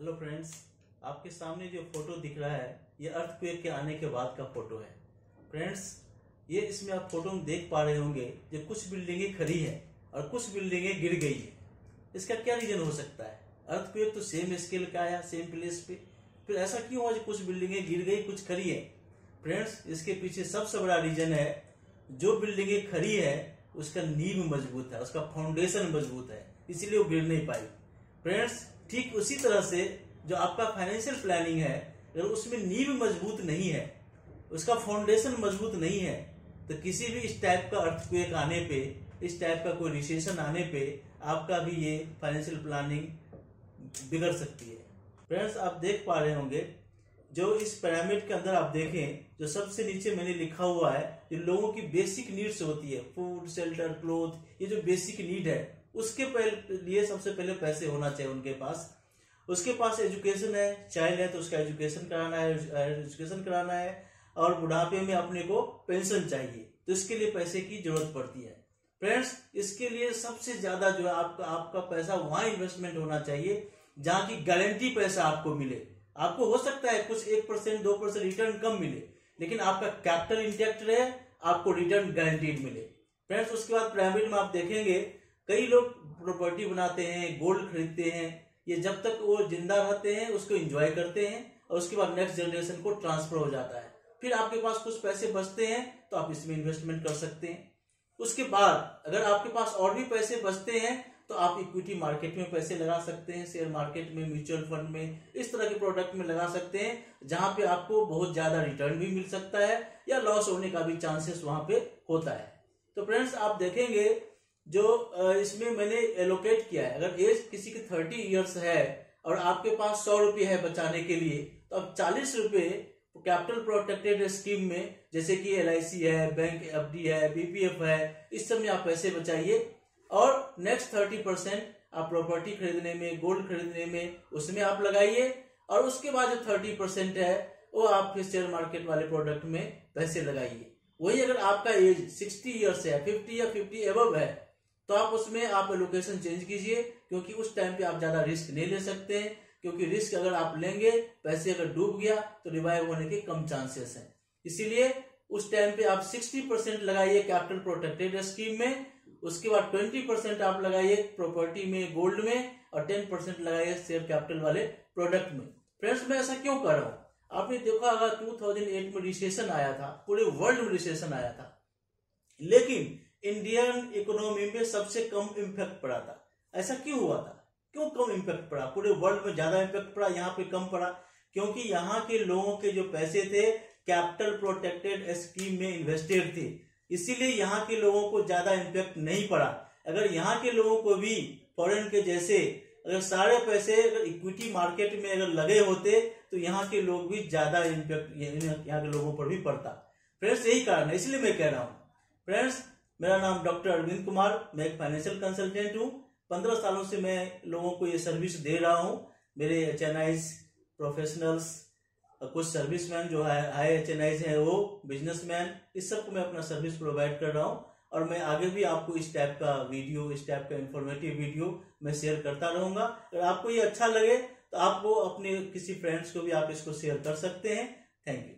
Hello friends आपके सामने जो फ़ोटो दिख रहा है, ये अर्थक्वेक के आने के बाद का फ़ोटो है। फ्रेंड्स ये इसमें आप फ़ोटो में देख पा रहे होंगे जो कुछ बिल्डिंगें खड़ी हैं और कुछ बिल्डिंगें गिर गई है। इसका क्या रीजन हो सकता है? अर्थक्वेक तो सेम स्केल का आया सेम प्लेस पे। फिर ऐसा क्यों हुआ जो कुछ बिल्डिंगें गिर गई, कुछ खड़ी है? फ्रेंड्स इसके पीछे सबसे बड़ा रीजन है, जो बिल्डिंगें खड़ी है, उसका नींव मज़बूत है, उसका फाउंडेशन मज़बूत है, इसीलिए वो गिर नहीं पाई। फ्रेंड्स ठीक उसी तरह से जो आपका फाइनेंशियल प्लानिंग है, अगर उसमें नींव मज़बूत नहीं है, उसका फाउंडेशन मज़बूत नहीं है तो किसी भी इस टाइप का अर्थक्वेक आने पे, इस टाइप का कोई रिसेशन आने पे आपका भी ये फाइनेंशियल प्लानिंग बिगड़ सकती है। फ्रेंड्स आप देख पा रहे होंगे, जो इस पिरामिड के अंदर आप देखें, जो सबसे नीचे मैंने लिखा हुआ है, जो लोगों की बेसिक नीड्स होती है फ़ूड शेल्टर क्लोथ ये जो बेसिक नीड है उसके लिए सबसे पहले पैसे होना चाहिए उनके पास। उसके पास एजुकेशन है चाइल्ड है तो उसका एजुकेशन कराना है एजुकेशन कराना है, और बुढ़ापे में अपने को पेंशन चाहिए। तो इसके लिए पैसे की ज़रूरत पड़ती है। फ्रेंड्स इसके लिए सबसे ज़्यादा जो है आपका आपका पैसा वहाँ इन्वेस्टमेंट होना चाहिए, जहाँ की गारंटी पैसा आपको मिले। आपको हो सकता है कुछ एक परसेंट दो परसेंट रिटर्न कम मिले, लेकिन आपका कैपिटल इंटेक्ट रहे, आपको रिटर्न गारंटीड मिले। फ्रेंड्स उसके बाद पिरामिड में आप देखेंगे कई लोग प्रॉपर्टी बनाते हैं गोल्ड खरीदते हैं, ये जब तक वो ज़िंदा रहते हैं, उसको एंजॉय करते हैं और उसके बाद नेक्स्ट जनरेशन को ट्रांसफ़र हो जाता है। फिर आपके पास कुछ पैसे बचते हैं तो आप इसमें इन्वेस्टमेंट कर सकते हैं। उसके बाद अगर आपके पास और भी पैसे बचते हैं तो आप इक्विटी मार्केट में पैसे लगा सकते हैं शेयर मार्केट में म्यूचुअल फंड में, इस तरह के प्रोडक्ट में लगा सकते हैं, जहाँ पे आपको बहुत ज़्यादा रिटर्न भी मिल सकता है या लॉस होने का भी चांसेस वहाँ पे होता है। तो फ्रेंड्स आप देखेंगे जो इसमें मैंने एलोकेट किया है। अगर एज किसी की थर्टी ईयर्स है और आपके पास सौ रुपये है बचाने के लिए तो अब चालीस रुपये कैपिटल प्रोटेक्टेड स्कीम में, जैसे कि एलआईसी है बैंक FD है बीपीएफ है, इस सब में आप पैसे बचाइए। और नेक्स्ट थर्टी परसेंट आप प्रॉपर्टी खरीदने में गोल्ड खरीदने में, उसमें आप लगाइए। और उसके बाद जो थर्टी परसेंट है, वो आप फिर शेयर मार्केट वाले प्रोडक्ट में पैसे लगाइए। वही अगर आपका एज सिक्सटी ईयर्स है फिफ्टी या फिफ्टी एबव है तो आप उसमें आप लोकेशन चेंज कीजिए, क्योंकि उस टाइम पे आप ज़्यादा रिस्क नहीं ले सकते हैं, क्योंकि रिस्क अगर आप लेंगे, पैसे अगर डूब गया तो रिवाइव होने के कम चांसेस हैं। इसीलिए उस टाइम पे आप 60 परसेंट लगाइए कैपिटल प्रोटेक्टेड स्कीम में, उसके बाद 20 परसेंट आप लगाइए प्रॉपर्टी में गोल्ड में, और 10 परसेंट लगाइए शेयर कैपिटल वाले प्रोडक्ट में। फ्रेंड्स मैं ऐसा क्यों कर रहा हूँ? आपने देखा अगर 2008 में रिसेशन आया था, पूरे वर्ल्ड में रिसेशन आया था। लेकिन इंडियन इकोनॉमी में सबसे कम इम्पैक्ट पड़ा था। ऐसा क्यों हुआ था? क्यों कम इम्पैक्ट पड़ा? पूरे वर्ल्ड में ज़्यादा इम्पैक्ट पड़ा, यहाँ पे कम पड़ा। क्योंकि यहाँ के लोगों के जो पैसे थे कैपिटल प्रोटेक्टेड स्कीम में इन्वेस्टेड थे। इसीलिए यहाँ के लोगों को ज़्यादा इम्पैक्ट नहीं पड़ा। अगर यहाँ के लोगों को भी फॉरेन के जैसे, अगर सारे पैसे अगर इक्विटी मार्केट में अगर लगे होते तो यहाँ के लोग भी ज़्यादा इम्पैक्ट यहाँ के लोगों पर भी पड़ता। फ्रेंड्स यही कारण है। इसलिए मैं कह रहा हूँ। फ्रेंड्स मेरा नाम डॉक्टर अरविंद कुमार, मैं एक फाइनेंशियल कंसल्टेंट हूँ। पंद्रह सालों से मैं लोगों को ये सर्विस दे रहा हूँ। मेरे एच एन आईज प्रोफेशनल्स कुछ सर्विसमैन जो है हाई एच एन आईज है वो बिजनेसमैन इस सबको मैं अपना सर्विस प्रोवाइड कर रहा हूँ। और मैं आगे भी आपको इस टाइप का वीडियो इस टाइप का इंफॉर्मेटिव वीडियो मैं शेयर करता रहूँगा। अगर आपको ये अच्छा लगे तो आप वो अपने किसी फ्रेंड्स को भी आप इसको शेयर कर सकते हैं। Thank you